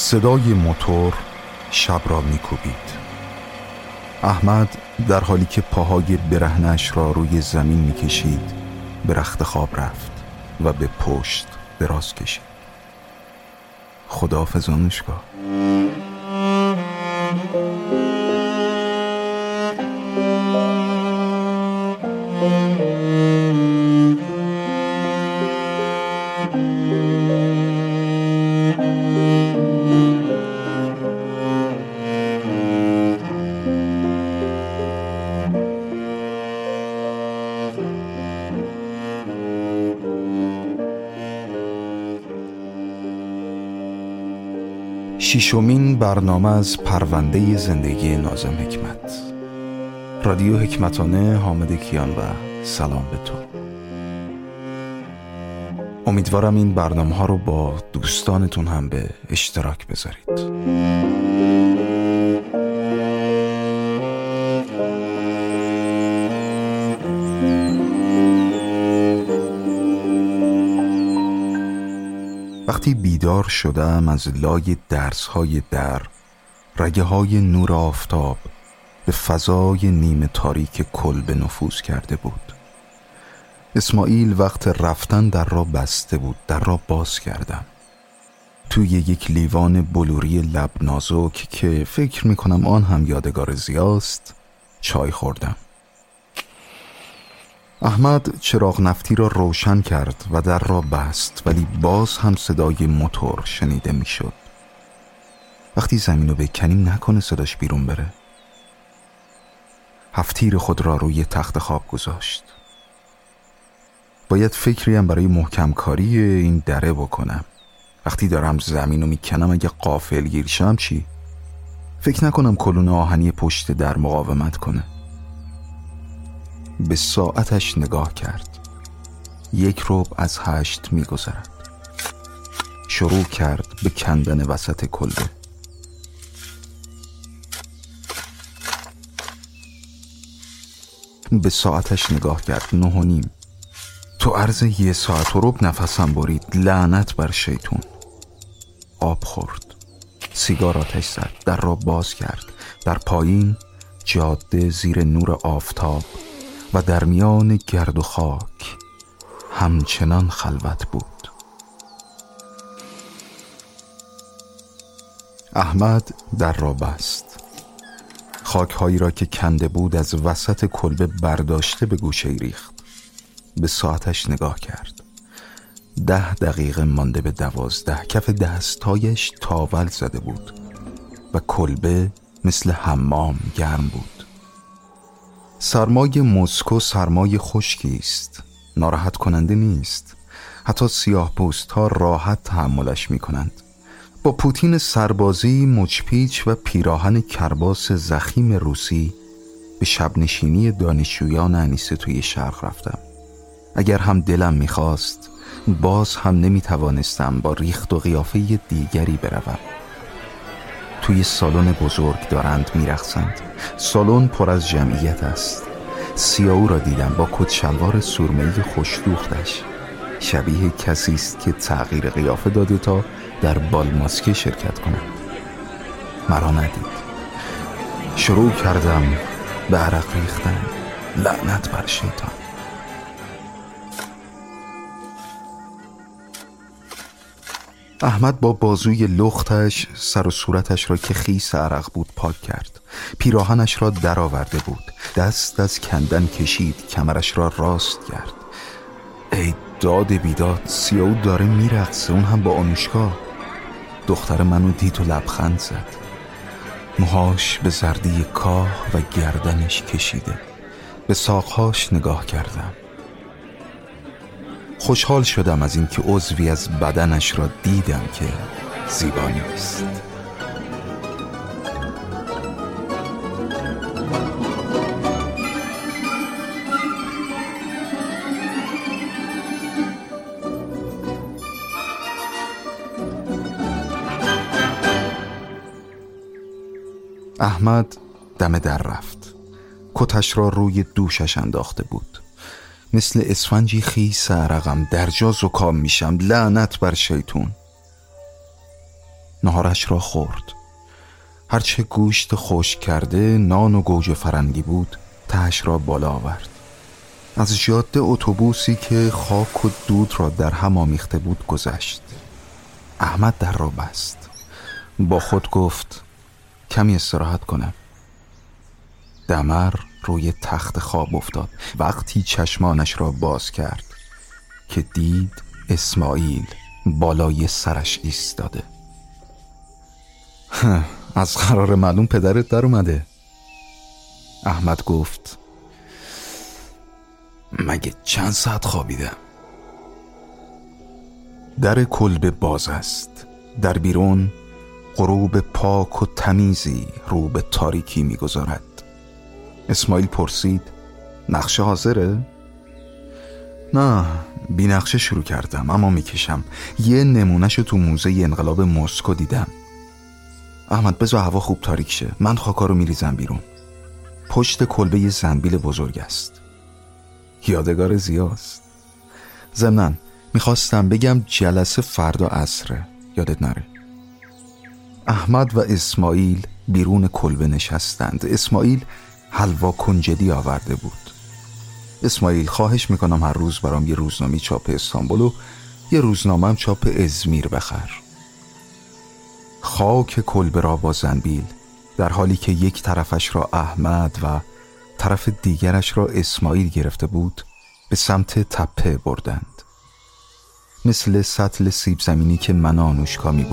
صدای موتور شب را میکوبید. احمد در حالی که پاهای برهنش را روی زمین می‌کشید به رخت خواب رفت و به پشت دراز کشید. خداحافظ آنوشکا شیشمین برنامه از پرونده زندگی نازم حکمت. رادیو حکمتانه حامد کیان و سلام به تو. امیدوارم این برنامه ها رو با دوستانتون هم به اشتراک بذارید. شدم از لای درس های در رگه های نور آفتاب به فضای نیمه تاریک کلبه نفوذ کرده بود. اسماعیل وقت رفتن در را بسته بود در را باز کردم. توی یک لیوان بلوری لب نازک که فکر می‌کنم آن هم یادگار زیاست چای خوردم. احمد چراغ نفتی را روشن کرد و در را بست ولی باز هم صدای موتور شنیده می‌شد. وقتی زمین رو بکنیم نکنه صداش بیرون بره هفتیر خود را روی تخت خواب گذاشت باید فکری برای محکم کاری این دره بکنم وقتی دارم زمین رو می‌کنم اگه قافل گیر شم چی؟ فکر نکنم کلون آهنی پشت در مقاومت کنه به ساعتش نگاه کرد. یک روب از هشت میگذرد. شروع کرد به کندن وسط کلبه. به ساعتش نگاه کرد. نه و نیم. تو عرض یه ساعت و رب نفسم برید. لعنت بر شیطون. آب خورد. سیگار آتش زد. در را باز کرد. در پایین جاده زیر نور آفتاب و در میان گرد و خاک همچنان خلوت بود. احمد در را بست. خاکهایی را که کنده بود از وسط کلبه برداشته به گوشه ریخت. به ساعتش نگاه کرد. ده دقیقه مانده به دوازده. کف دستایش تاول زده بود و کلبه مثل حمام گرم بود. سرمای مسکو سرمای خشکی است. ناراحت کننده نیست. حتی سیاه ها راحت تحملش می کنند با پوتین سربازی مچپیچ و پیراهن کرباس زخیم روسی به شبنشینی دانشجویان انیسه توی شرق رفتم. اگر هم دلم می‌خواست باز هم نمی توانستم با ریخت و قیافه دیگری بروم. توی سالن بزرگ دارند میرخسند سالن پر از جمعیت است. سیاو را دیدم با کت شلوار سرمه‌ای خوشدوختش. شبیه کسی است که تغییر قیافه داده تا در بالماسکه شرکت کند. مرا ندید. شروع کردم به عرق ریختن. لعنت بر شیطان. احمد با بازوی لختش سر و صورتش را که خیس عرق بود پاک کرد. پیراهنش را درآورده بود. دست از کندن کشید کمرش را راست کرد. ای داد بیداد سیاو داره میرقصه. اون هم با آنوشکا. دختر منو دید و لبخند زد. موهاش به زردی کاه و گردنش کشیده. به ساقهاش نگاه کردم. خوشحال شدم از اینکه عضوی از بدنش را دیدم که زیبا نیست. احمد دم در رفت. کتش را روی دوشش انداخته بود. مثل اسفنجی خیس عرقم در جا زکام میشم لعنت بر شیطون. نهارش را خورد. هرچه گوشت خشک کرده نان و گوجه فرنگی بود تهش را بالا آورد. از جاده اتوبوسی که خاک و دود را در هم آمیخته بود گذشت. احمد در را بست. با خود گفت کمی استراحت کنم. دمر روی تخت خواب افتاد. وقتی چشمانش را باز کرد که دید اسماعیل بالای سرش ایستاده. از قرار معلوم پدرت در اومده. احمد گفت مگه چند ساعت خوابیدم در کلبه باز است. در بیرون غروب پاک و تمیزی رو به تاریکی می‌گذارد. اسماعیل پرسید نقشه حاضره؟ نه بی نقشه شروع کردم اما می‌کشم. یه نمونهش تو موزه انقلاب مسکو دیدم. احمد بذار هوا خوب تاریک شه. من خاکا رو میریزم بیرون. پشت کلبه یه زنبیل بزرگ است. یادگار زیاست زمنان می‌خواستم بگم جلسه فردا عصره. یادت نره. احمد و اسماعیل بیرون کلبه نشستند. اسماعیل حلوا کنجدی آورده بود. اسماعیل خواهش می‌کنم هر روز برام یه روزنامه چاپ استانبول و یه روزنامه چاپ ازمیر بخر. خاک کلبه را با زنبیل در حالی که یک طرفش را احمد و طرف دیگرش را اسماعیل گرفته بود به سمت تپه بردند. مثل سطل سیب زمینی که من آنوشکا می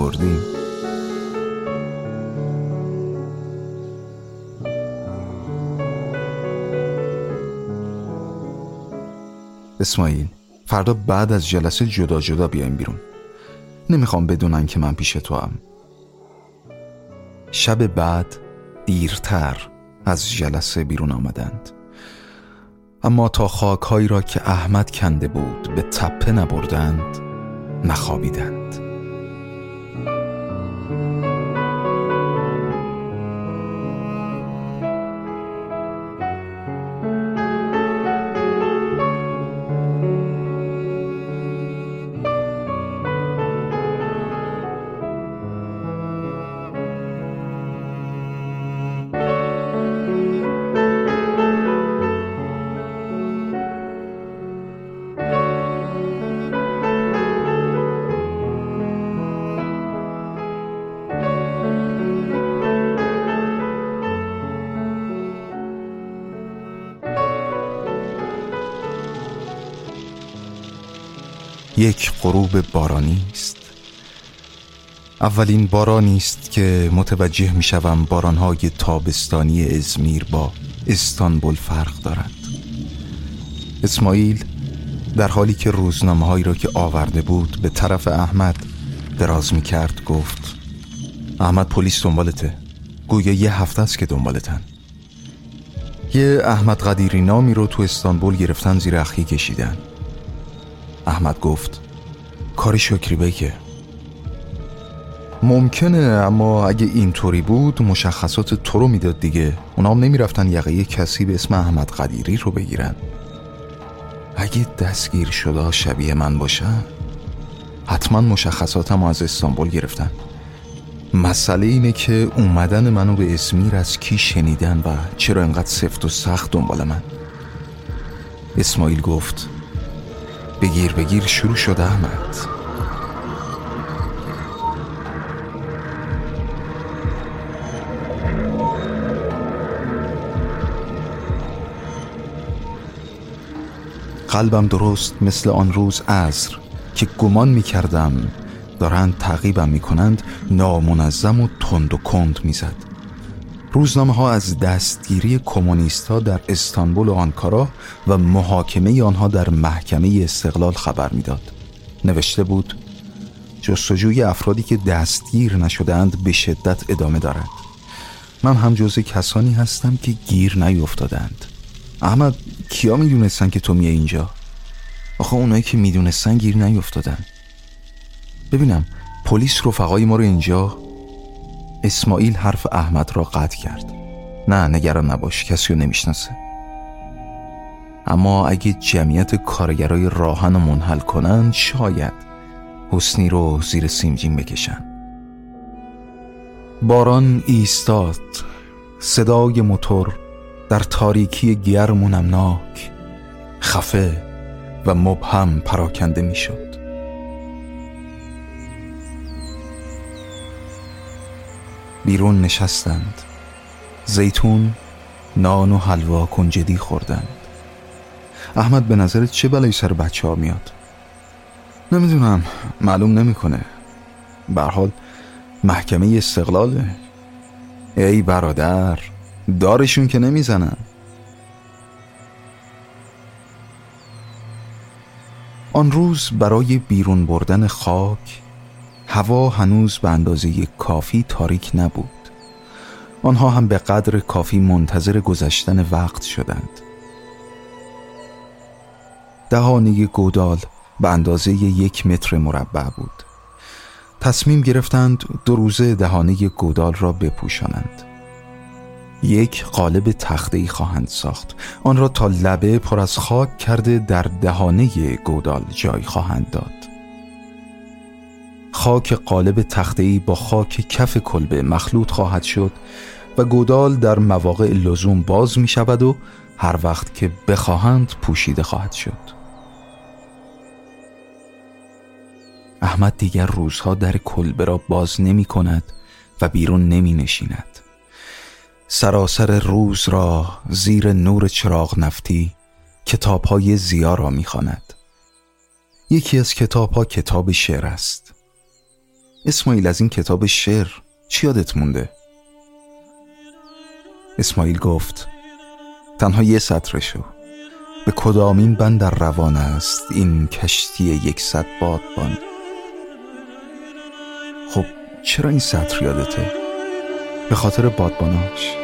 اسماعیل فردا بعد از جلسه جدا جدا بیایم بیرون. نمی‌خوام بدونن که من پیش تو هم. شب بعد دیرتر از جلسه بیرون آمدند. اما تا خاکهایی را که احمد کنده بود به تپه نبردند نخوابیدند. یک غروب بارانی است. اولین بارانی است که متوجه می شوم بارانهای تابستانی ازمیر با استانبول فرق دارد. اسماعیل در حالی که روزنامه هایی را که آورده بود به طرف احمد دراز می کرد گفت احمد پلیس دنبالته. گویا یه هفته است که دنبالتن. یه احمد قدیری نامی رو تو استانبول گرفتن زیر اخی کشیدن. احمد گفت کاری شکری بگه ممکنه اما اگه اینطوری بود مشخصات تو رو می‌داد دیگه. اونا هم نمی‌رفتن یقه کسی به اسم احمد قدیری رو بگیرن. اگه دستگیر شده شبیه من باشن حتما مشخصاتم از استانبول گرفتن. مسئله اینه که اومدن منو به اسمیر از کی شنیدن و چرا انقدر سفت و سخت دنبال من؟ اسماعیل گفت بگیر بگیر شروع شده احمد. قلبم درست مثل آن روز عصر که گمان می کردم دارند تعقیبم می کنند نامنظم و تند و کند می زد روزنامه ها از دستگیری کمونیست ها در استانبول و آنکارا و محاکمه آنها در محکمه استقلال خبر می‌داد. نوشته بود جستجوی افرادی که دستگیر نشدند به شدت ادامه دارد. من هم جز کسانی هستم که گیر نیفتادند احمد کیا می‌دونستن که تو میه اینجا؟ آخه اونایی که می‌دونستن گیر نیفتادن ببینم پلیس رفقای ما رو اینجا اسماعیل حرف احمد را قطع کرد. نه نگران نباش کسی رو نمی‌شناسه. اما اگه جمعیت کارگرای راهن رو منحل کنن شاید حسنی رو زیر سیمجین بکشن. باران ایستاد. صدای موتور در تاریکی گرم و نمناک خفه و مبهم پراکنده می‌شد. بیرون نشستند. زیتون نان و حلوا کنجدی خوردند. احمد به نظرت چه بلایی سر بچه ها میاد؟ نمی‌دونم معلوم نمی‌کنه. به حال محکمه استقلاله. ای برادر دارشون که نمی‌زنن. آن روز برای بیرون بردن خاک هوا هنوز به اندازه کافی تاریک نبود. آنها هم به قدر کافی منتظر گذشتن وقت شدند. دهانه گودال به اندازه یک متر مربع بود. تصمیم گرفتند دو روزه دهانه گودال را بپوشانند. یک قالب تخته خواهند ساخت. آن را تا لبه پر از خاک کرده در دهانه گودال جای خواهند داد. خاک قالب تخته با خاک کف کلبه مخلوط خواهد شد و گودال در مواقع لزوم باز می شود و هر وقت که بخواهند پوشیده خواهد شد. احمد دیگر روزها در کلبه را باز نمی کند و بیرون نمی نشیند سراسر روز را زیر نور چراغ نفتی کتاب های زیا را می خاند. یکی از کتاب ها کتاب شعر است. اسماعیل از این کتاب شعر چی یادت مونده؟ اسماعیل گفت تنها یه سطرشو به کدامین بند در روان است این کشتی یکصد بادبان خب چرا این سطر یادته؟ به خاطر بادباناش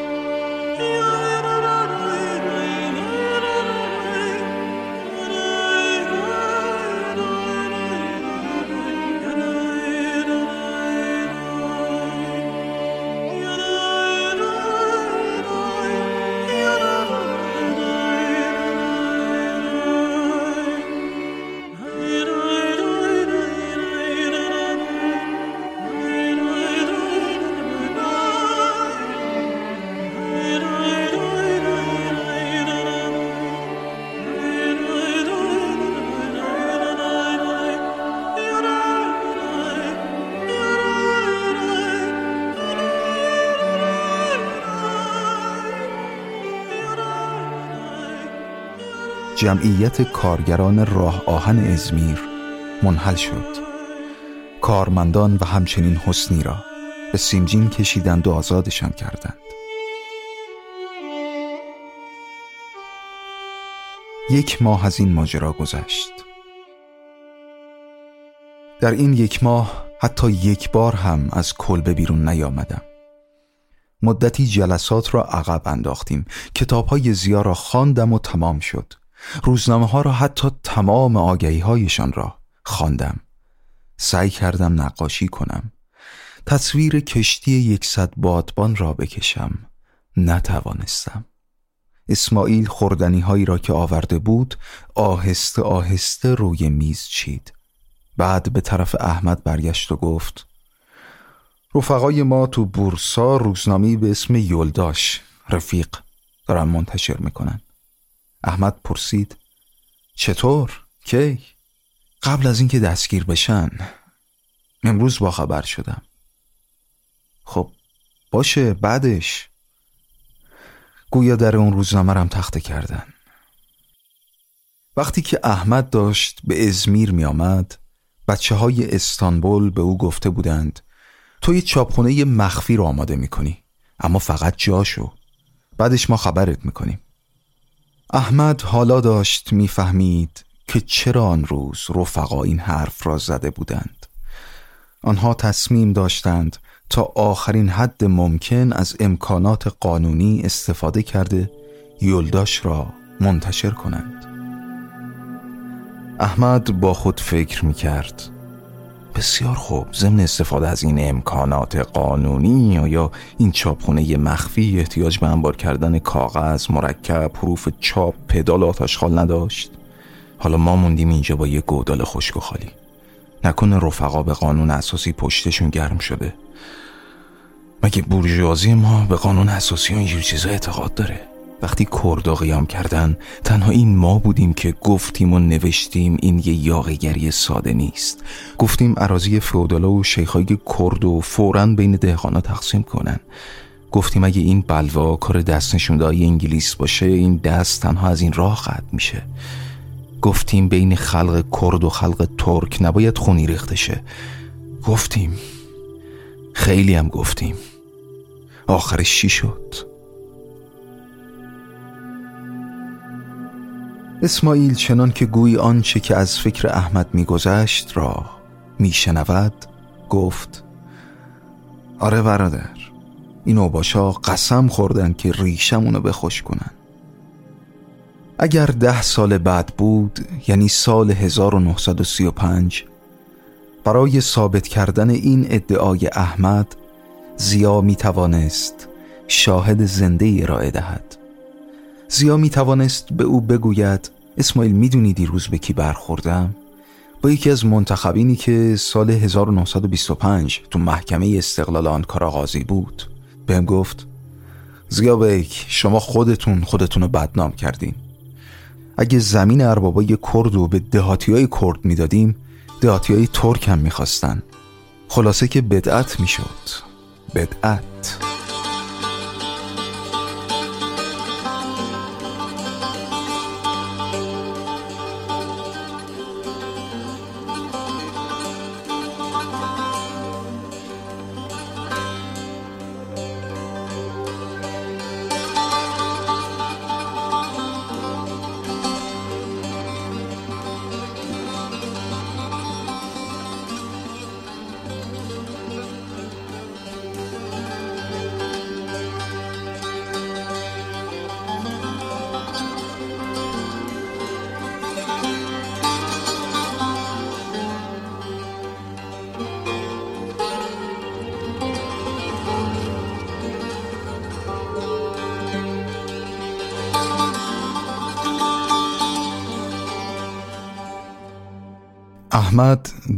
جمعیت کارگران راه آهن ازمیر منحل شد. کارمندان و همچنین حسنی را به سیمجین کشیدند و آزادشان کردند. یک ماه از این ماجرا گذشت. در این یک ماه حتی یک بار هم از کلبه بیرون نیامدم. مدتی جلسات را عقب انداختیم. کتاب های زیا را خواندم و تمام شد. روزنامه ها را حتی تمام آگهی هایشان را خواندم. سعی کردم نقاشی کنم. تصویر کشتی یکصد بادبان را بکشم. نتوانستم. اسماعیل خوردنی هایی را که آورده بود آهسته آهسته روی میز چید. بعد به طرف احمد برگشت و گفت رفقای ما تو بورسا روزنامه به اسم یلداش رفیق دارن منتشر می‌کنن. احمد پرسید چطور؟ کی؟ قبل از اینکه دستگیر بشن. امروز با خبر شدم. خب باشه بعدش. گویا در اون روزنامه رم تخته کردن. وقتی که احمد داشت به ازمیر می آمد بچه های استانبول به او گفته بودند تو یه چاپخونه مخفی رو آماده می کنی اما فقط جاشو. بعدش ما خبرت می‌کنیم. احمد حالا داشت می‌فهمید که چرا آن روز رفقا این حرف را زده بودند. آنها تصمیم داشتند تا آخرین حد ممکن از امکانات قانونی استفاده کرده یلداش را منتشر کنند. احمد با خود فکر می کرد بسیار خوب. ضمن استفاده از این امکانات قانونی یا این چاپخونه مخفی احتیاج به انبار کردن کاغذ مرکب حروف چاپ پدال آتشخال نداشت. حالا ما موندیم اینجا با یه گودال خشک و خالی. نکنه رفقا به قانون اساسی پشتشون گرم شده. مگه بورژوازی ما به قانون اساسی و اینجور چیزا اعتقاد داره؟ وقتی کردا قیام کردن تنها این ما بودیم که گفتیم و نوشتیم این یه یاغیگری ساده نیست. گفتیم عراضی فودالا و شیخهای کرد و فورا بین دهقانا تقسیم کنن. گفتیم اگه این بلوا کار دست نشونده انگلیس باشه این دست تنها از این راه قطع میشه. گفتیم بین خلق کرد و خلق ترک نباید خونی ریخته شه. گفتیم. خیلی هم گفتیم. آخرش چی شد؟ اسماعیل چنان که گوی آنچه که از فکر احمد میگذشت را میشنود گفت آره برادر این اوباشا قسم خوردن که ریشمونو بخوش کنن. اگر ده سال بعد بود یعنی سال 1935 برای ثابت کردن این ادعای احمد زیا می توانست شاهد زنده ارائه دهد. زیا می توانست به او بگوید اسماعیل می‌دونی دیروز به کی برخوردم؟ با یکی از منتخبینی که سال 1925 تو محکمه استقلال آنکارا قاضی بود. بهم گفت زیا بیک شما خودتون خودتون رو بدنام کردین. اگه زمین اربابای کرد رو به دهاتی های کرد می‌دادیم دهاتی های ترک هم می‌خواستن. خلاصه که بدعت می‌شد. بدعت.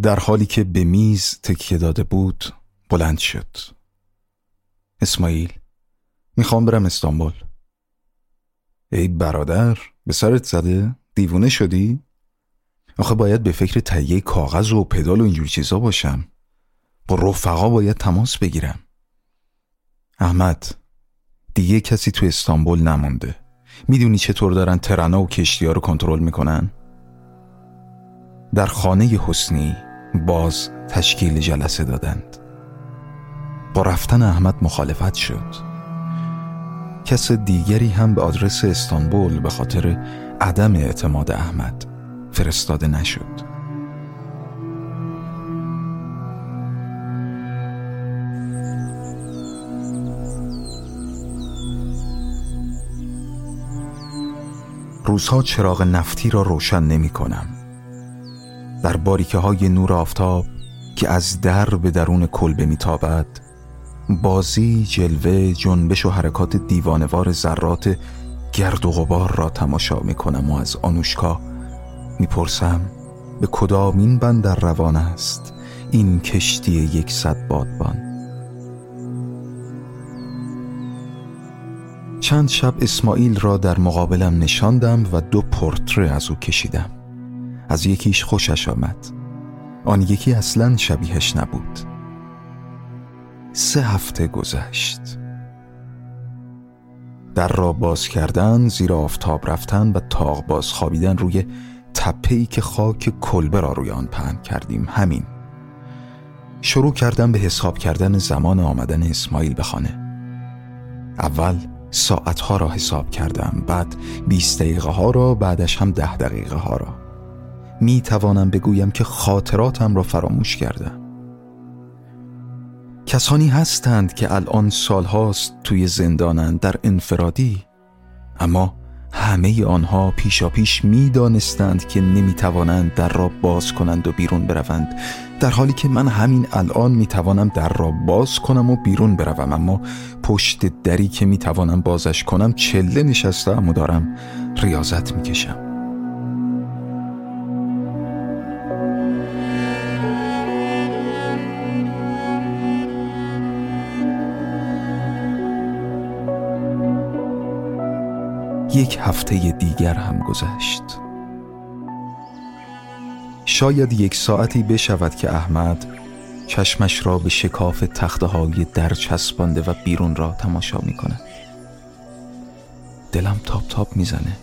در حالی که به میز تکیه داده بود بلند شد اسماعیل می‌خوام برم استانبول ای برادر به سرت زده؟ دیوونه شدی؟ آخه باید به فکر تهیه کاغذ و پدال و اینجور چیزا باشم با رفقا باید تماس بگیرم احمد دیگه کسی تو استانبول نمونده می‌دونی چطور دارن ترنا و کشتی ها رو کنترل می‌کنن؟ در خانه حسنی باز تشکیل جلسه دادند. با رفتن احمد مخالفت شد. کس دیگری هم به آدرس استانبول به خاطر عدم اعتماد احمد فرستاده نشد. روزها چراغ نفتی را روشن نمی کنم. در باریکه های نور آفتاب که از در به درون کلبه میتابد بازی جلوه جنبش و حرکات دیوانوار ذرات گرد و غبار را تماشا می‌کنم و از آنوشکا می‌پرسم به کدامین بندر روان است؟ این کشتی یکصد بادبان. چند شب اسماعیل را در مقابلم نشاندم و دو پورتره از او کشیدم. از یکیش خوشش آمد. آن یکی اصلا شبیهش نبود. سه هفته گذشت. در را باز کردن زیر آفتاب رفتن و تاق باز خوابیدن روی تپهی که خاک کلبه را روی آن پهن کردیم. همین. شروع کردم به حساب کردن زمان آمدن اسماعیل به خانه. اول ساعتها را حساب کردم بعد 20 دقیقه ها را بعدش هم ده دقیقه ها را. می توانم بگویم که خاطراتم را فراموش کردم. کسانی هستند که الان سالهاست توی زندانند در انفرادی اما همه آنها پیشا پیش می دانستند که نمی توانند در را باز کنند و بیرون بروند در حالی که من همین الان می توانم در را باز کنم و بیرون بروم. اما پشت دری که می توانم بازش کنم چله نشسته و دارم ریاضت می کشم یک هفته دیگر هم گذشت. شاید یک ساعتی بشود که احمد چشمش را به شکاف تخته های در چسبانده و بیرون را تماشا می کند دلم تاپ تاپ می‌زنه.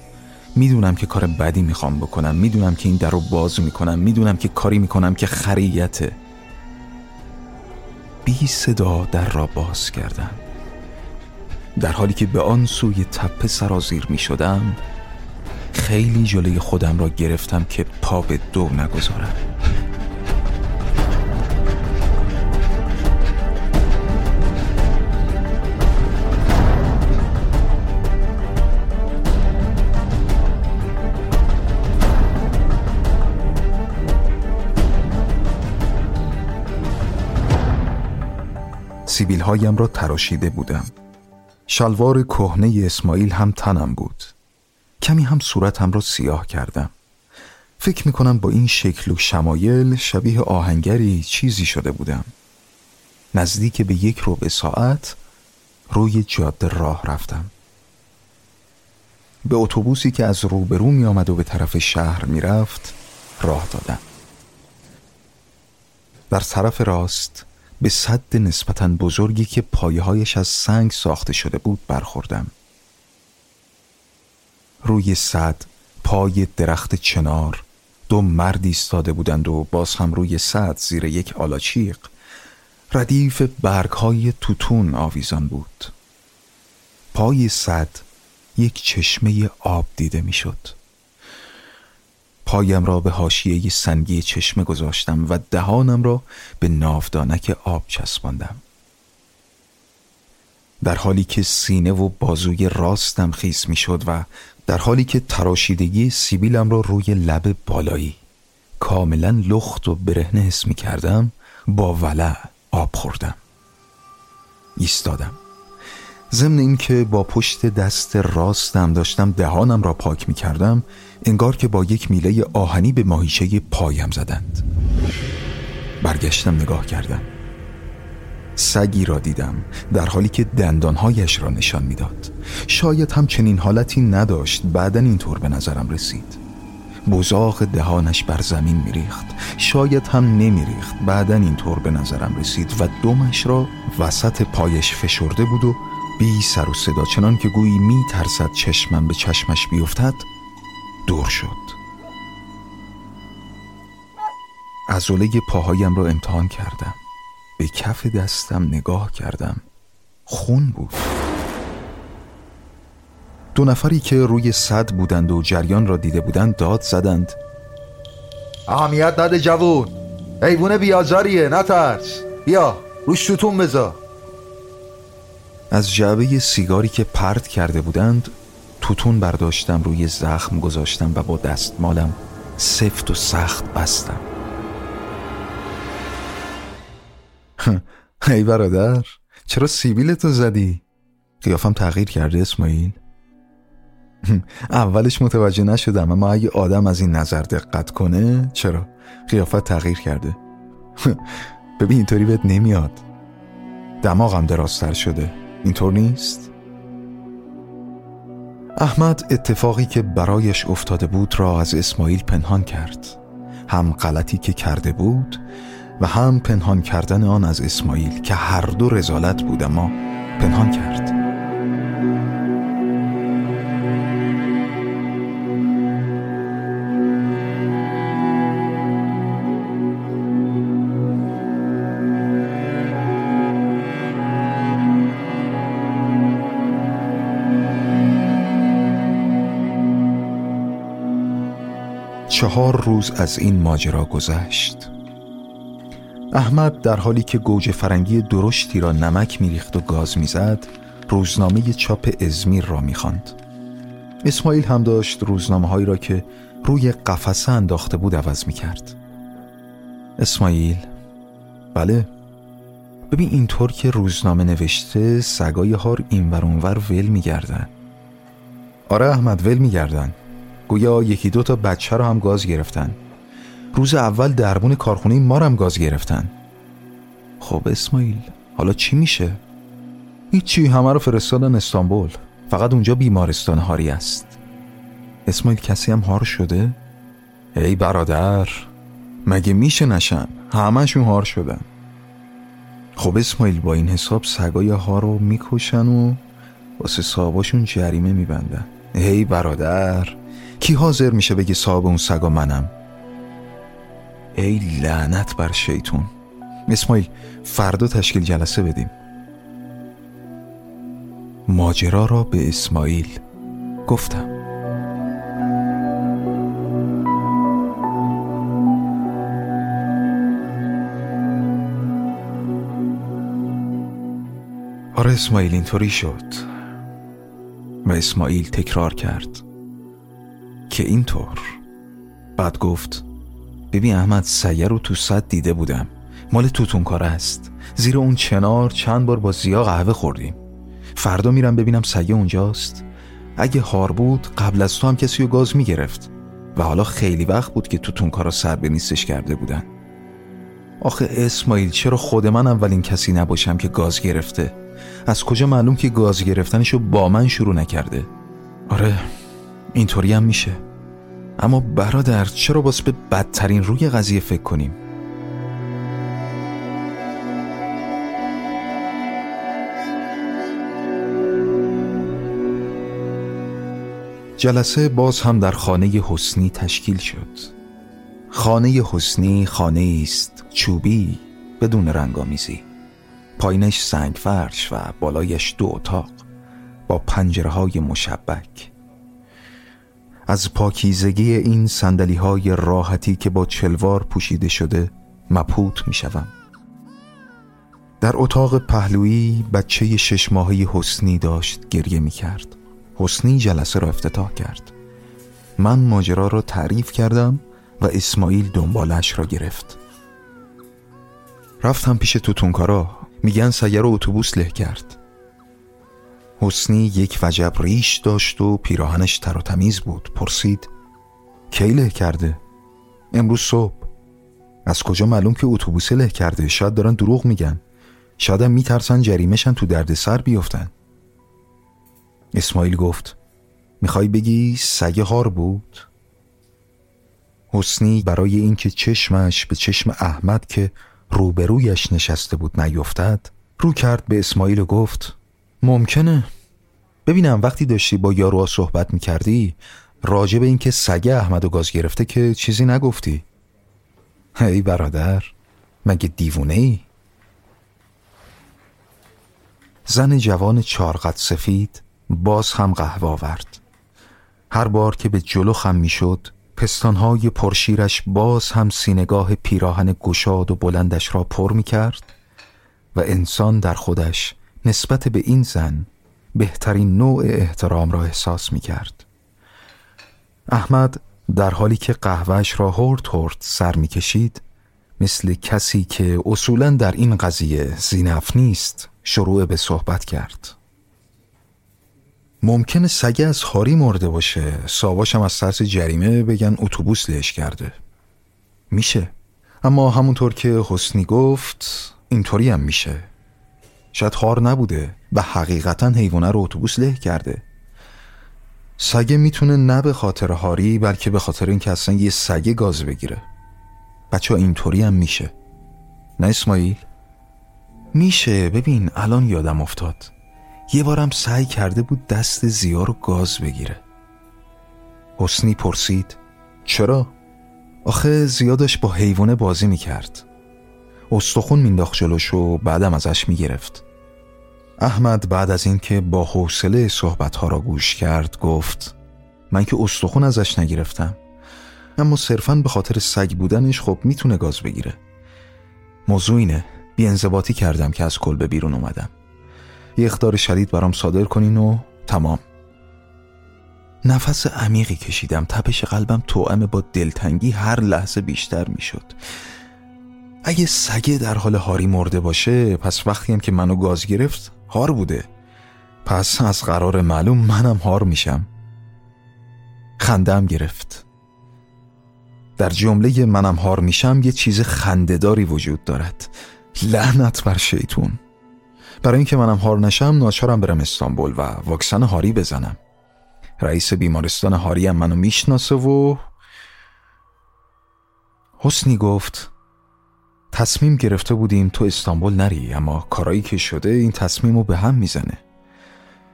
می‌دونم که کار بدی می‌خوام بکنم. می‌دونم که این در رو باز می‌کنم. می‌دونم که کاری می‌کنم که خریته. بی صدا در را باز کردم در حالی که به آن سوی تپه سرازیر می شدم خیلی جلوی خودم را گرفتم که پا به دو نگذارم. سیبیل هایم را تراشیده بودم. شلوار کهنه اسماعیل هم تنم بود. کمی هم صورتم را سیاه کردم. فکر می‌کنم با این شکل و شمایل شبیه آهنگری چیزی شده بودم. نزدیک به یک ربع ساعت روی جاده راه رفتم. به اتوبوسی که از روبرو می آمد و به طرف شهر می رفت راه دادم. در طرف راست به صد نسبتا بزرگی که پایهایش از سنگ ساخته شده بود برخوردم. روی صد پای درخت چنار دو مرد ایستاده بودند و باز هم روی صد زیر یک آلاچیق. ردیف برگ های توتون آویزان بود. پای صد یک چشمه آب دیده می‌شد. پایم را به حاشیه سنگی چشمه گذاشتم و دهانم را به نافدانک آب چسباندم. در حالی که سینه و بازوی راستم خیس می شد و در حالی که تراشیدگی سیبیلم را روی لب بالایی کاملا لخت و برهنه حس می کردم با ولع آب خوردم. ایستادم. ضمن اینکه با پشت دست راستم داشتم دهانم را پاک می کردم انگار که با یک میله آهنی به ماهیچه پایم زدند. برگشتم نگاه کردم. سگی را دیدم در حالی که دندانهایش را نشان می‌داد. شاید هم چنین حالتی نداشت بعدا اینطور به نظرم رسید. بزاق دهانش بر زمین میریخت. شاید هم نمیریخت بعدا اینطور به نظرم رسید و دمش را وسط پایش فشرده بود و بی سر و صدا چنان که گویی می ترسد چشمم به چشمش بیفتد دور شد. عضله پاهایم را امتحان کردم. به کف دستم نگاه کردم. خون بود. دو نفری که روی صد بودند و جریان را دیده بودند داد زدند. اهمیت نده جوون. ایوونه بیازاریه نترس بیا روش ستون بذار. از جعبه سیگاری که پرت کرده بودند توتون برداشتم روی زخم گذاشتم و با دستمالم سفت و سخت بستم. ای برادر چرا سیبیلتو زدی؟ قیافم تغییر کرده اسماعیل. اولش متوجه نشدم اما اگه آدم از این نظر دقت کنه چرا؟ قیافت تغییر کرده. ببین اینطوری بهت نمیاد. دماغم درازتر شده. اینطور نیست؟ احمد اتفاقی که برایش افتاده بود را از اسماعیل پنهان کرد. هم غلطی که کرده بود و هم پنهان کردن آن از اسماعیل که هر دو رزالت بود اما پنهان کرد. چهار روز از این ماجرا گذشت. احمد در حالی که گوجه فرنگی درشتی را نمک میریخت و گاز می‌زد روزنامه چاپ ازمیر را می‌خواند. اسماعیل هم داشت روزنامه هایی را که روی قفسه انداخته بود عوض می‌کرد. اسماعیل بله. ببین اینطور که روزنامه نوشته سگای هار این اونور ول میگردن. آره احمد ول میگردن. گویا یکی دو تا بچه رو هم گاز گرفتن. روز اول دربون کارخونه ما هم گاز گرفتن. خب اسماعیل حالا چی میشه؟ هیچی همه رو فرستادن استانبول. فقط اونجا بیمارستان هاری است. اسماعیل کسی هم هار شده؟ ای برادر مگه میشه نشن؟ همشون هار شدن. خب اسماعیل با این حساب سگای ها رو می‌کشن و واسه صاحباشون جریمه میبندن. ای برادر کی حاضر میشه بگه صاحب اون سگا منم؟ ای لعنت بر شیطون. اسماعیل فردا تشکیل جلسه بدیم. ماجرا را به اسماعیل گفتم. آره اسماعیل اینطوری شد. و اسماعیل تکرار کرد. که اینطور. بعد گفت ببین احمد سیه رو تو صد دیده بودم. مال توتون کار است. زیر اون چنار چند بار با زیا قهوه خوردیم. فردا میرم ببینم سگه اونجاست. اگه هار بود قبل از تو هم کسی رو گاز می‌گرفت. و حالا خیلی وقت بود که توتون کارا سر به نیستش کرده بودن. آخه اسماعیل چرا خود من اولین کسی نباشم که گاز گرفته؟ از کجا معلوم که گاز گرفتنشو با من شروع نکرده؟ آره اینطوری هم میشه. اما برادر چرا باز به بدترین روی قضیه فکر کنیم؟ جلسه باز هم در خانه حسنی تشکیل شد. خانه حسنی خانه است چوبی بدون رنگامیزی پایینش سنگ فرش و بالایش دو اتاق با پنجره های مشبک. از پاکیزگی این سندلی های راحتی که با چلوار پوشیده شده مپوت می شدم. در اتاق پهلویی بچه شش ماهی حسنی داشت گریه می کرد حسنی جلسه را افتتاح کرد. من ماجرا را تعریف کردم و اسماعیل دنبالش را گرفت. رفتم پیش توتونکارا. میگن سیر اتوبوس له کرد. حسنی یک وجب ریش داشت و پیراهنش تر و تمیز بود. پرسید کی له کرده؟ امروز صبح. از کجا معلوم که اتوبوس له کرده؟ شاید دارن دروغ میگن. شاید هم میترسن جریمشن تو درد سر بیفتن. اسماعیل گفت می‌خوای بگی سگ هار بود؟ حسنی برای اینکه چشمش به چشم احمد که روبرویش نشسته بود نیفتد رو کرد به اسماعیل و گفت ممکنه. ببینم وقتی داشتی با یاروها صحبت می‌کردی راجع به اینکه سگ احمد و گاز گرفته که چیزی نگفتی هی برادر مگه دیوونه ای؟ زن جوان چارقد سفید باز هم قهوه آورد هر بار که به جلو خم می‌شد پستانهای پرشیرش باز هم سینگاه پیراهن گشاد و بلندش را پر می کرد و انسان در خودش نسبت به این زن بهترین نوع احترام را احساس می کرد احمد در حالی که قهوهش را هرد هرد سر می کشید مثل کسی که اصولا در این قضیه زینف نیست شروع به صحبت کرد. ممکنه سگه از هاری مرده باشه ساواش هم از ترس جریمه بگن اتوبوس لهش کرده. میشه. اما همونطور که حسنی گفت اینطوری هم میشه. شاید هار نبوده و حقیقتا حیوانه رو اتوبوس له کرده. سگه می‌تونه نه به خاطر هاری بلکه به خاطر اینکه اصلا یه سگه گاز بگیره. بچه اینطوری هم میشه. نه اسماعیل؟ میشه. ببین الان یادم افتاد. یه بارم سعی کرده بود دست زیا رو گاز بگیره. حسنی پرسید چرا؟ آخه زیادش با حیوانه بازی می‌کرد. استخون مینداخت جلوش و بعدم ازش می‌گرفت. احمد بعد از اینکه با حوصله صحبتها را گوش کرد گفت من که استخون ازش نگرفتم اما صرفا به خاطر سگ بودنش خب می‌تونه گاز بگیره. موضوع اینه کردم که از کلبه بیرون اومدم. یه اختار شدید برام صادر کنین و تمام. نفس عمیقی کشیدم تپش قلبم توأم با دلتنگی هر لحظه بیشتر می‌شد. اگه سگه در حال هاری مرده باشه پس وقتی هم که منو گاز گرفت هار بوده. پس از قرار معلوم منم هار میشم. خندم گرفت. در جمله منم هار میشم یه چیز خندهداری وجود دارد. لعنت بر شیطون. برای اینکه منم هار نشم ناچارم برم استانبول و واکسن هاری بزنم. رئیس بیمارستان هاری هم منو می‌شناسه و حسنی گفت تصمیم گرفته بودیم تو استانبول نری اما کارایی که شده این تصمیم رو به هم می‌زنه.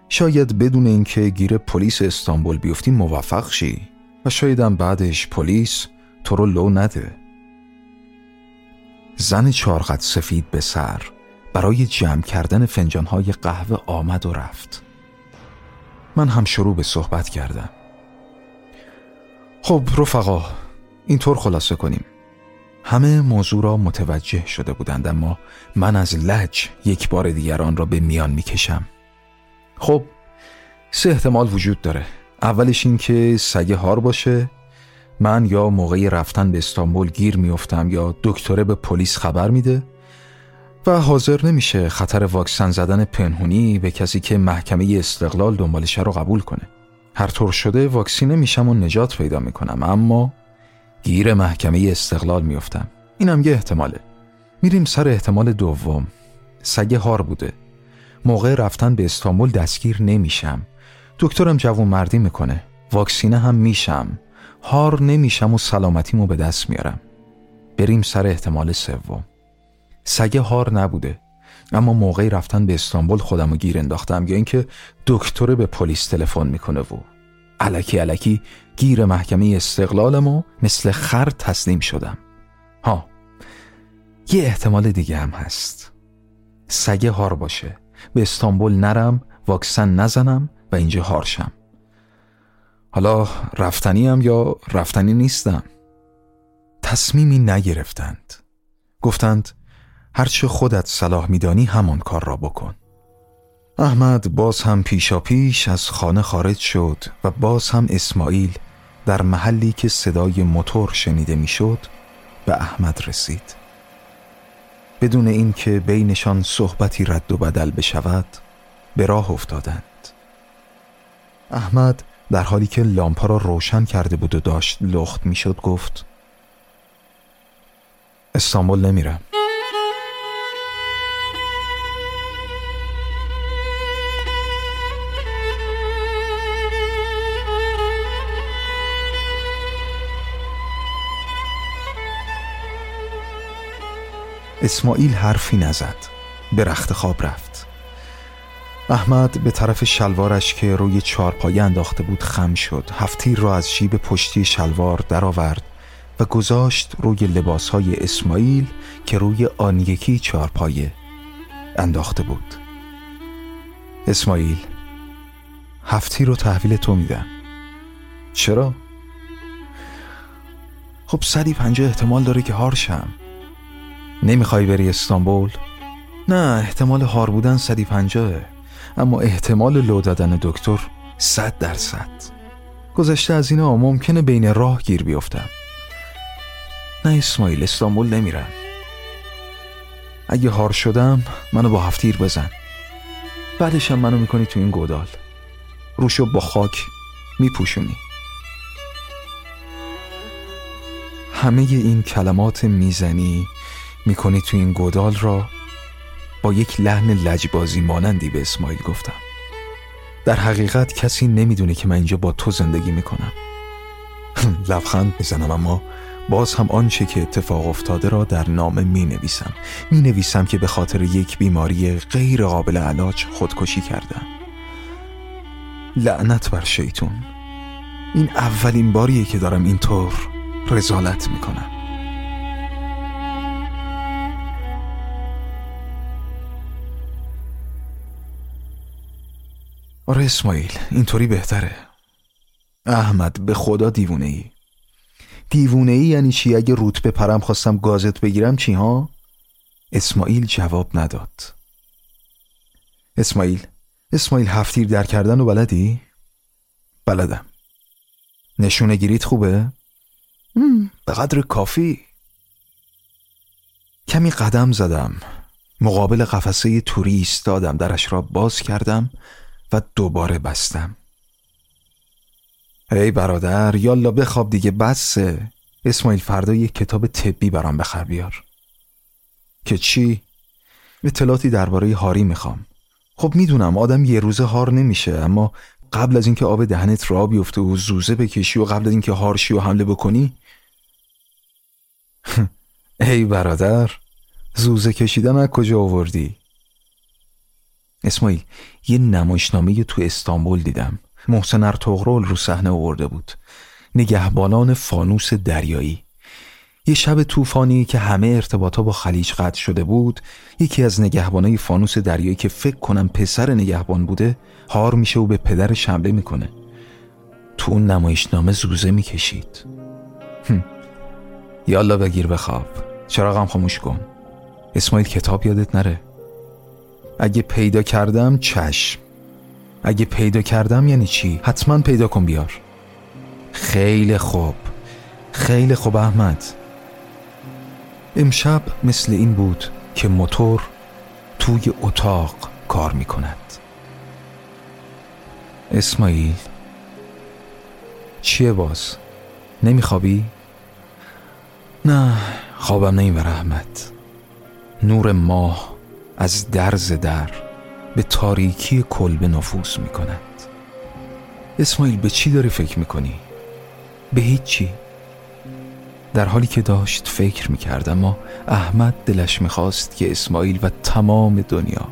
شاید بدون اینکه گیر پلیس استانبول بیفتی موفق شی و شایدم بعدش پلیس تو رو لو نده. زن چارقد سفید به سر برای جمع کردن فنجانهای قهوه آمد و رفت. من هم شروع به صحبت کردم. خب رفقا اینطور خلاصه کنیم. همه موضوع را متوجه شده بودند اما من از لج یک بار دیگر آن را به میان می‌کشم. خب سه احتمال وجود داره. اولش این که سگه هار باشه من یا موقعی رفتن به استانبول گیر میافتم یا دکتره به پلیس خبر میده و حاضر نمیشه خطر واکسن زدن پنهونی به کسی که محکمه استقلال دنبالش رو قبول کنه. هر طور شده واکسینه میشم و نجات پیدا می‌کنم اما گیر محکمه استقلال میفتم اینم یه احتماله. میریم سر احتمال دوم. سگه هار بوده. موقع رفتن به استانبول دستگیر نمیشم. دکترم جوون مردی می‌کنه. واکسینه هم میشم. هار نمیشم و سلامتیمو به دست میارم. بریم سر احتمال سوم. سگه هار نبوده. اما موقعی رفتن به استانبول خودم گیر انداختم یا اینکه دکتر به پلیس تلفن می‌کنه و علکی علکی گیر محکمه استقلالم و مثل خر تسلیم شدم. ها یه احتمال دیگه هم هست. سگه هار باشه. به استانبول نرم واکسن نزنم و اینجا هارشم حالا رفتنیم یا رفتنی نیستم؟ تصمیمی نگرفتند. گفتند هرچه خودت صلاح میدانی همان کار را بکن. احمد باز هم پیشا پیش از خانه خارج شد و باز هم اسماعیل در محلی که صدای موتور شنیده می‌شد به احمد رسید. بدون اینکه بینشان صحبتی رد و بدل بشود به راه افتادند. احمد در حالی که لامپا را روشن کرده بود و داشت لخت می‌شد گفت استانبول نمیرم. اسماعیل حرفی نزد. به رخت خواب رفت. احمد به طرف شلوارش که روی چارپایه انداخته بود خم شد. هفتیر را از شیب پشتی شلوار درآورد و گذاشت روی لباسهای اسماعیل که روی آن یکی چارپایه انداخته بود. اسماعیل هفتیر رو تحویل تو میدم. چرا؟ خب صدی پنجه احتمال داره که هارشم. نمی‌خوای بری استانبول؟ نه احتمال هار بودن صدی پنجاهه اما احتمال لو دادن دکتر صد درصد. گذشته از اینا ممکنه بین راه گیر بیفتم. نه اسماعیل استانبول نمیرم اگه هار شدم منو با هفتیر بزن. بعدشم منو می‌کنی تو این گودال. روشو با خاک میپوشونی. همه این کلمات می‌زنی؟ می‌کنی تو این گودال را با یک لحن لجبازی مانندی به اسماعیل گفتم. در حقیقت کسی نمی‌دونه که من اینجا با تو زندگی می‌کنم. لبخند می‌زنم اما باز هم آنچه که اتفاق افتاده را در نامه می نویسم می نویسم که به خاطر یک بیماری غیر قابل علاج خودکشی کردم. لعنت بر شیطون. این اولین باریه که دارم اینطور رزالت می‌کنم. آره اسماعیل اینطوری بهتره. احمد به خدا دیوونه ای دیوونه ای یعنی چی؟ اگه روت پرم خواستم گازت بگیرم چی ها؟ اسماعیل جواب نداد. اسماعیل اسماعیل هفتیر در کردن و بلدی؟ بلدم. نشونه گیریت خوبه؟ به قدر کافی. کمی قدم زدم. مقابل قفسه توری ایستادم درش را باز کردم. و دوباره بستم. ای برادر یالا بخواب دیگه بسه. اسماعیل فردا یک کتاب طبی برام بخر بیار. که چی؟ اطلاعاتی درباره هاری می‌خوام. خب می‌دونم آدم یه روزه هار نمیشه اما قبل از اینکه آب دهنت را بیفته و زوزه بکشی و قبل از اینکه هارشی و حمله بکنی؟ ای برادر زوزه کشیدن از کجا آوردی؟ اسماعیل یه نمایشنامه تو استانبول دیدم. محسن ارتغرل رو صحنه آورده بود. نگهبانان فانوس دریایی. یه شب طوفانی که همه ارتباطا با خلیج قطع شده بود یکی از نگهبانای فانوس دریایی که فکر کنم پسر نگهبان بوده هار میشه و به پدرش حمله می‌کنه. تو اون نمایشنامه زوزه می‌کشید. یالا بگیر بخواب چراغم خاموش کن. اسماعیل کتاب یادت نره. اگه پیدا کردم چشم. اگه پیدا کردم یعنی چی؟ حتما پیدا کن بیار. خیلی خوب. خیلی خوب احمد. امشب مثل این بود که موتور توی اتاق کار می کند اسماعیل. چیه باز؟ نمیخوابی؟ نه خوابم نمی‌بره احمد. نور ماه از درز در به تاریکی کلبه نفوذ می کند اسماعیل به چی داری فکر می‌کنی؟ به هیچی. در حالی که داشت فکر می‌کرد اما احمد دلش می‌خواست که اسماعیل و تمام دنیا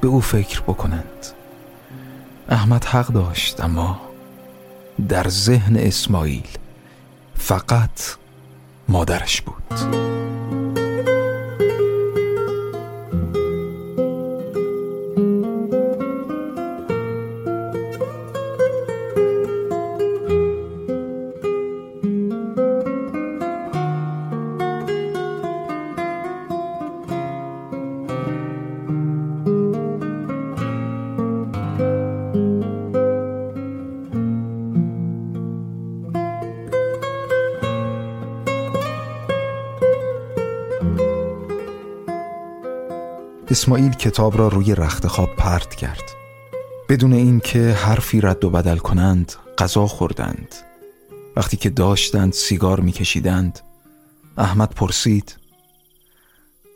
به او فکر بکنند. احمد حق داشت اما در ذهن اسماعیل فقط مادرش بود. اسماعیل کتاب را روی رخت خواب پرت کرد. بدون اینکه حرفی رد و بدل کنند غذا خوردند. وقتی که داشتند سیگار میکشیدند. احمد پرسید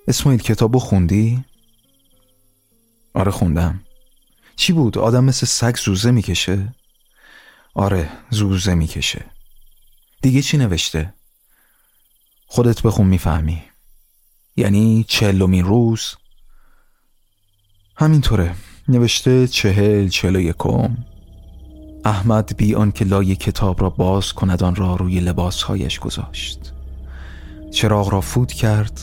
اسماعیل کتابو خوندی؟ آره خوندم. چی بود؟ آدم مثل سگ زوزه می‌کشه؟ آره زوزه می‌کشه. دیگه چی نوشته؟ خودت بخون می‌فهمی. یعنی چلومین روز؟ همینطوره. نوشته چهل چهل یکم. احمد بی آنکه لای کتاب را باز کند آن را روی لباسهایش گذاشت. چراغ را فوت کرد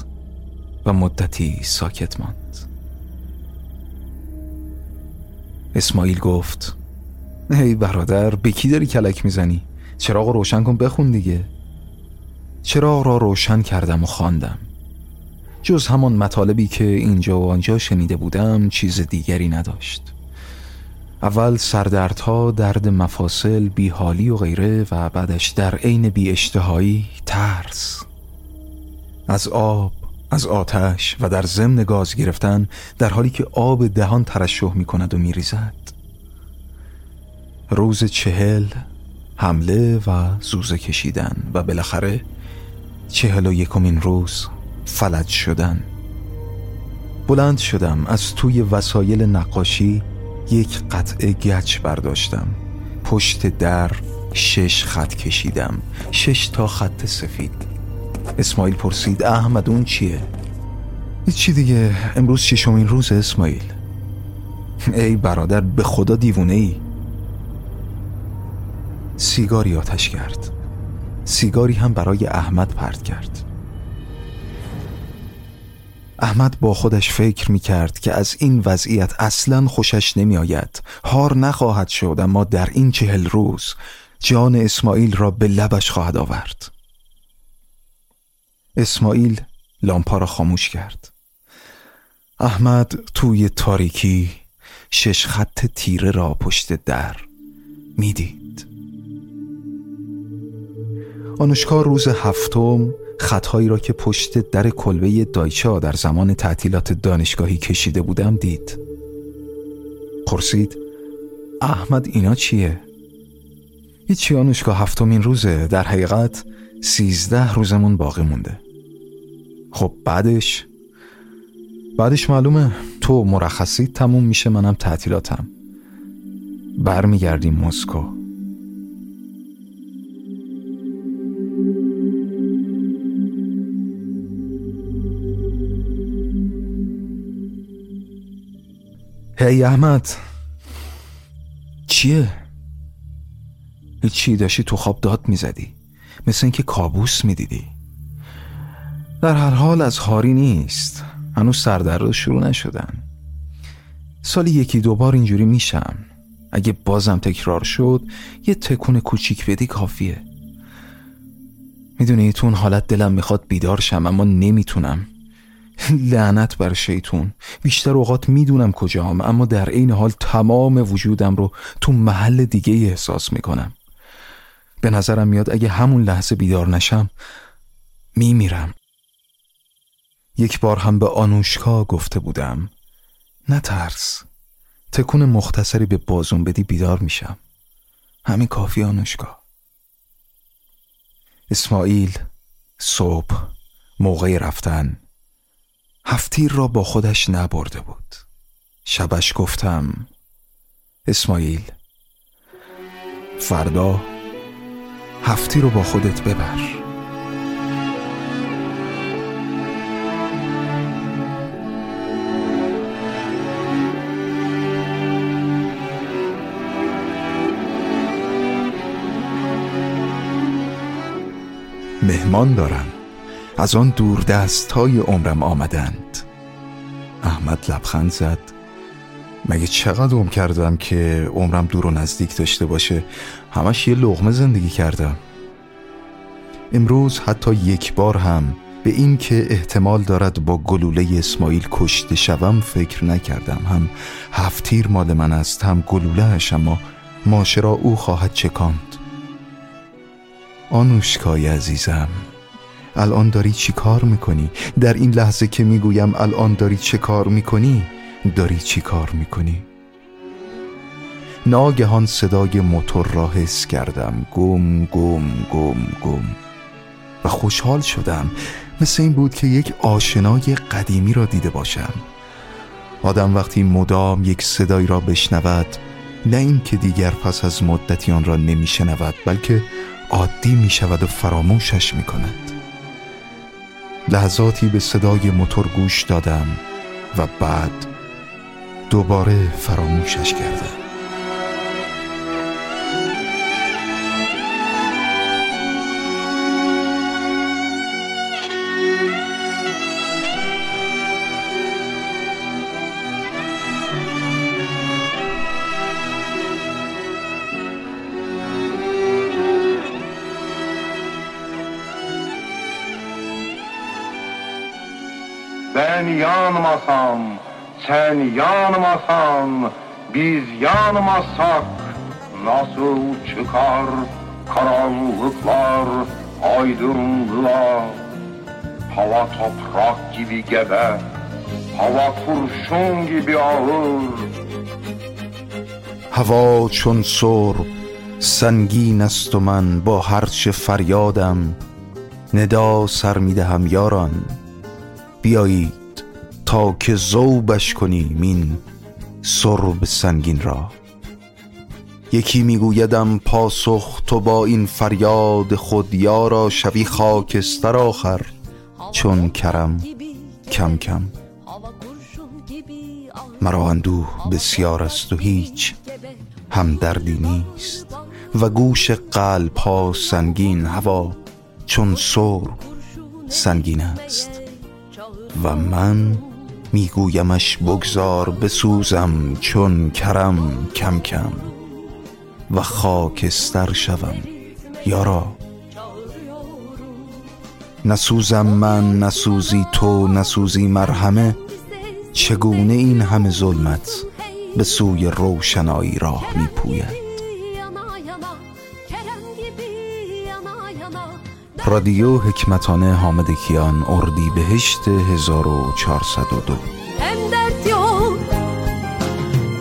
و مدتی ساکت ماند. اسماعیل گفت هی برادر به کی داری کلک می‌زنی؟ چراغ روشن کن بخون دیگه. چراغ را روشن کردم و خواندم. جز همان مطالبی که اینجا و آنجا شنیده بودم چیز دیگری نداشت. اول سردردها درد مفاصل بیحالی و غیره و بعدش در عین بی اشتهایی ترس. از آب از آتش و در ضمن گاز گرفتن در حالی که آب دهان ترشح می کند و می ریزد روز چهل حمله و زوزه کشیدن و بالاخره چهل و یکمین روز فلج شدن. بلند شدم از توی وسایل نقاشی یک قطعه گچ برداشتم. پشت در شش خط کشیدم. شش تا خط سفید. اسماعیل پرسید احمد اون چیه؟ چی دیگه امروز ششمین روز اسماعیل. ای برادر به خدا دیوونه ای سیگاری آتش کرد. سیگاری هم برای احمد پرت کرد. احمد با خودش فکر می کرد که از این وضعیت اصلا خوشش نمی آید هار نخواهد شد اما در این چهل روز جان اسماعیل را به لبش خواهد آورد. اسماعیل لامپا را خاموش کرد. احمد توی تاریکی شش خط تیره را پشت در می‌دید. آنوشکا روز هفتم خطهایی را که پشت در کلبه دایچا در زمان تعطیلات دانشگاهی کشیده بودم دید. پرسید احمد اینا چیه؟ هیچی آنوشکا هفتمین روزه. در حقیقت سیزده روزمون باقی مونده. خب بعدش؟ بعدش معلومه. تو مرخصی تموم میشه منم تعطیلاتم. برمیگردیم مسکو. هی احمد. چیه؟ چی داشتی تو خواب داد می‌زدی. مثل اینکه کابوس می‌دیدی. در هر حال از هاری نیست. هنوز سردر شروع نشدن. سالی یکی دوبار اینجوری میشم. اگه بازم تکرار شد یه تکون کوچیک بدی کافیه. می‌دونی تو اون حالت دلم می‌خواد بیدار شم اما نمی‌تونم. لعنت بر شیطون. بیشتر اوقات می‌دونم کجام اما در عین حال تمام وجودم رو تو محل دیگه احساس می‌کنم. به نظرم میاد اگه همون لحظه بیدار نشم میمیرم. یک بار هم به آنوشکا گفته بودم نترس تکون مختصری به بازون بدی بیدار میشم. همین کافی آنوشکا. اسماعیل صبح موقع رفتن. هفتیر را با خودش نبرده بود. شبش گفتم اسماعیل فردا هفتی رو با خودت ببر. مهمان دارم. از آن دست های عمرم آمدند. احمد لبخند زد. مگه چقدر عمر کردم که عمرم دور و نزدیک داشته باشه؟ همش یه لغمه زندگی کردم. امروز حتی یک بار هم به این که احتمال دارد با گلوله اسماعیل کشته شوم فکر نکردم. هم هفتیر مال من است هم گلولهش اما ماشرا او خواهد چکاند. آنوشکای عزیزم الان داری چی کار می‌کنی؟ در این لحظه که می‌گویم الان داری چه کار می‌کنی؟ داری چی کار می‌کنی؟ ناگهان صدای موتور را حس کردم گم گم گم گم و خوشحال شدم مثل این بود که یک آشنای قدیمی را دیده باشم آدم وقتی مدام یک صدایی را بشنود نه این که دیگر پس از مدتی آن را نمیشنود بلکه عادی می شود و فراموشش می کند لحظاتی به صدای موتور گوش دادم و بعد دوباره فراموشش کردم. Ben yanmasam, sen yanmasan, biz yanmasak nasıl çıkar karanlıklar aydınlığa? Hava toprak gibi gebe, hava kurşun gibi ağır. هوا چون سر سنگین است و من با هرچه فریادم ندا سر میدهم یاران بیایید تا که زوبش کنیم این سرب سنگین را. یکی میگویدم پاسخ تو با این فریاد خود یارا شوی خاکستر آخر چون کرم کم کم. مرا اندوه بسیار است و هیچ همدردی نیست. و گوش قلب ها سنگین هوا چون سر سنگین است. و من میگویمش بگذار بسوزم چون کرم کم کم و خاکستر شوم یارا. نسوزم من نسوزی تو نسوزی مرهمه چگونه این همه ظلمت به سوی روشنایی راه میپوید؟ رادیو حکمتانه حامد کیان اردی بهشت 1402 Hem dert yok,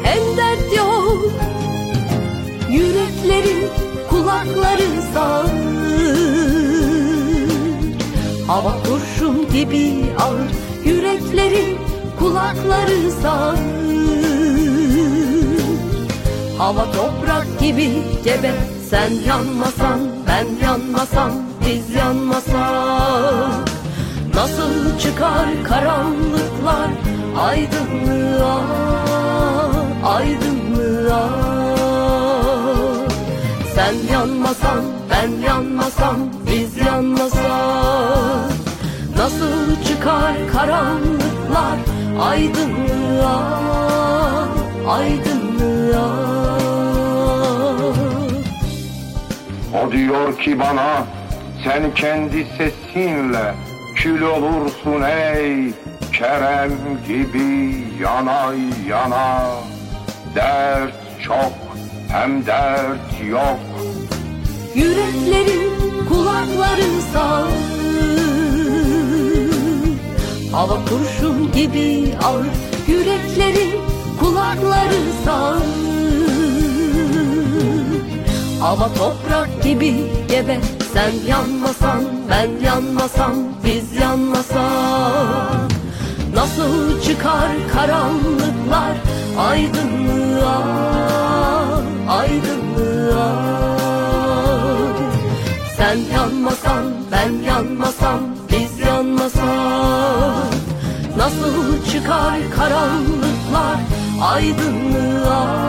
hem dert yok Yüreklerin kulakları sağır Hava kurşun gibi ağır Yüreklerin kulakları kulakları sağır Hava toprak gibi gebe Sen yanmasan ben yanmasam biz yanmasak Nasıl çıkar karanlıklar? Aydınlığa aydınlığa. Sen yanmasan ben yanmasam biz yanmasak Nasıl çıkar karanlıklar? Aydınlığa aydınlığa. O diyor ki bana sen kendi sesinle kül olursun ey Kerem gibi yana yana. Dert çok hem dert yok. Yüreklerin kulakları sağır Hava kurşun gibi ağır. Yüreklerin kulakları sağır Hava toprak gibi gebe Sen yanmasan ben yanmasam biz yanmasak. Nasıl çıkar karanlıklar aydınlığa aydınlığa Sen yanmasan ben yanmasam biz yanmasak. Nasıl çıkar karanlıklar aydınlığa